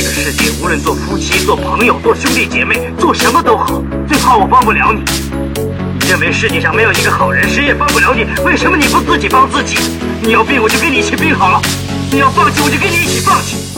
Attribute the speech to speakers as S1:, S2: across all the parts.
S1: 这个世界，无论做夫妻、做朋友、做兄弟姐妹，做什么都好，最怕我帮不了你。你认为世界上没有一个好人，谁也帮不了你，为什么你不自己帮自己？你要病，我就跟你一起病好了；你要放弃，我就跟你一起放弃。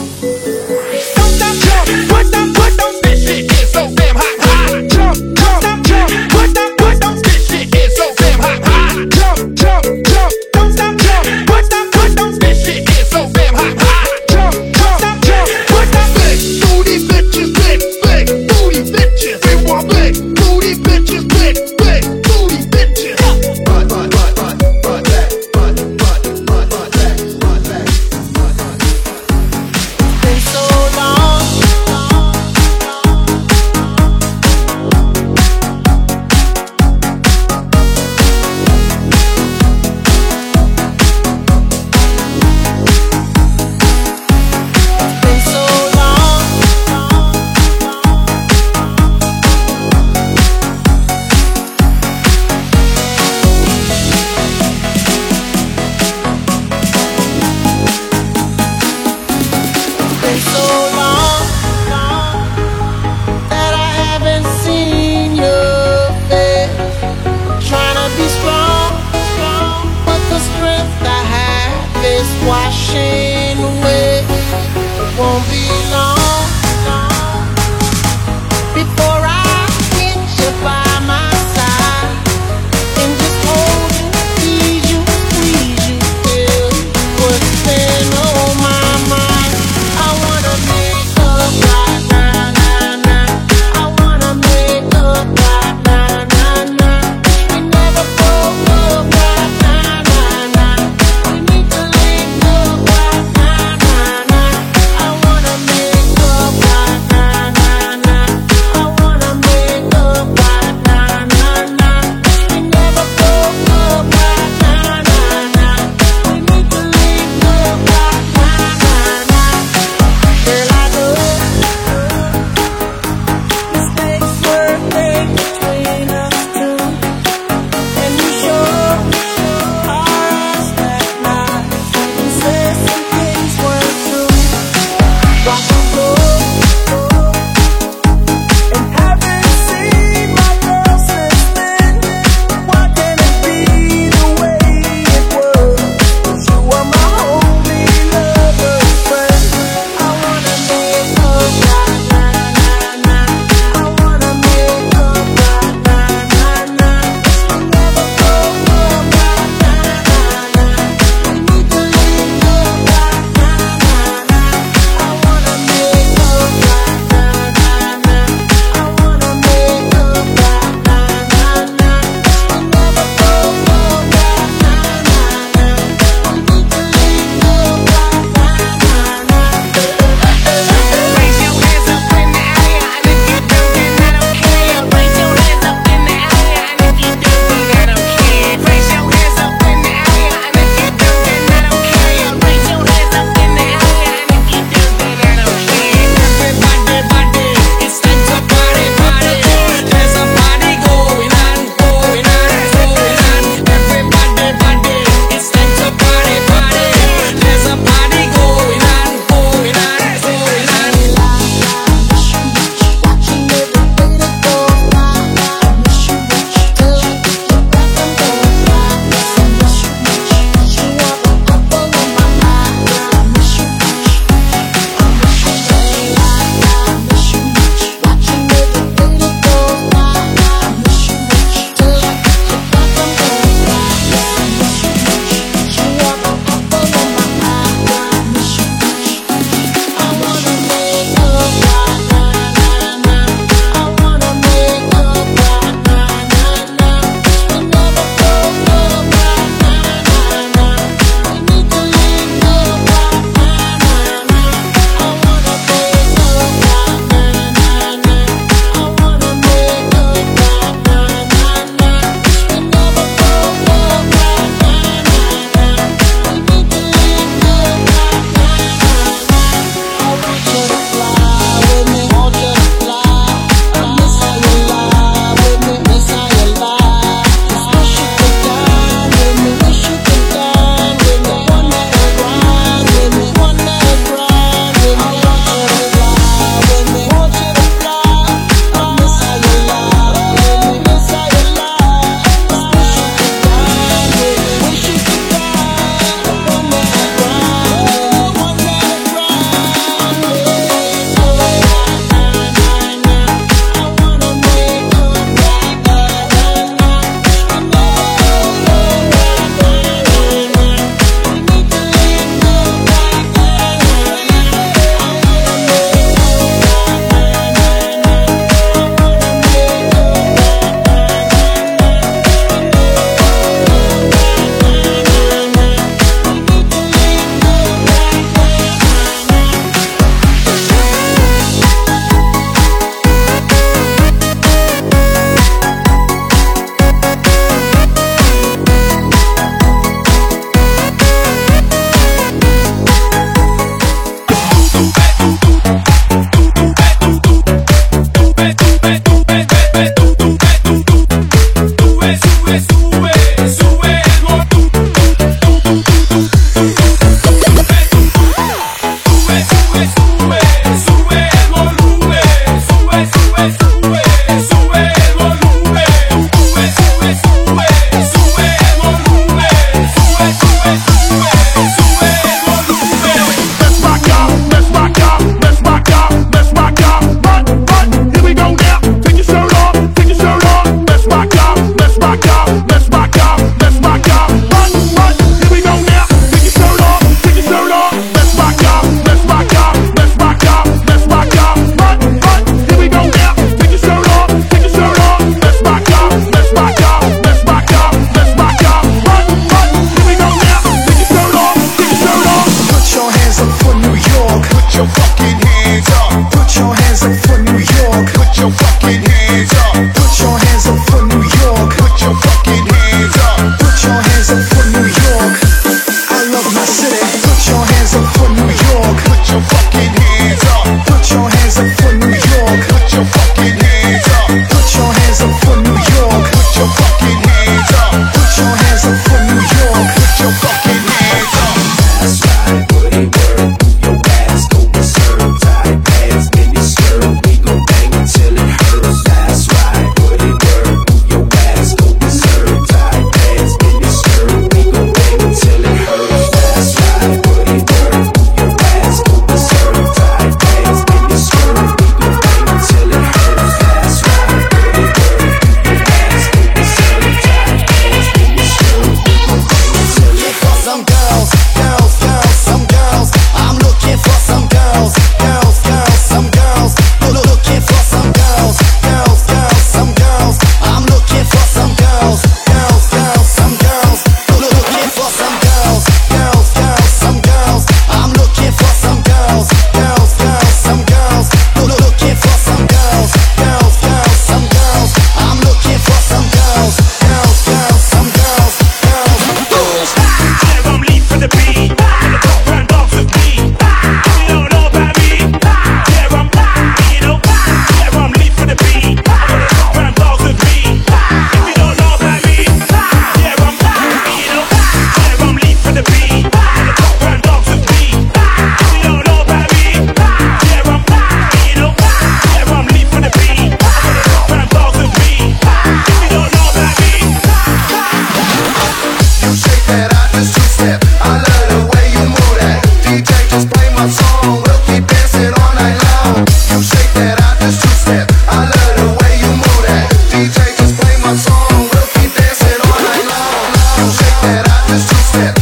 S2: step.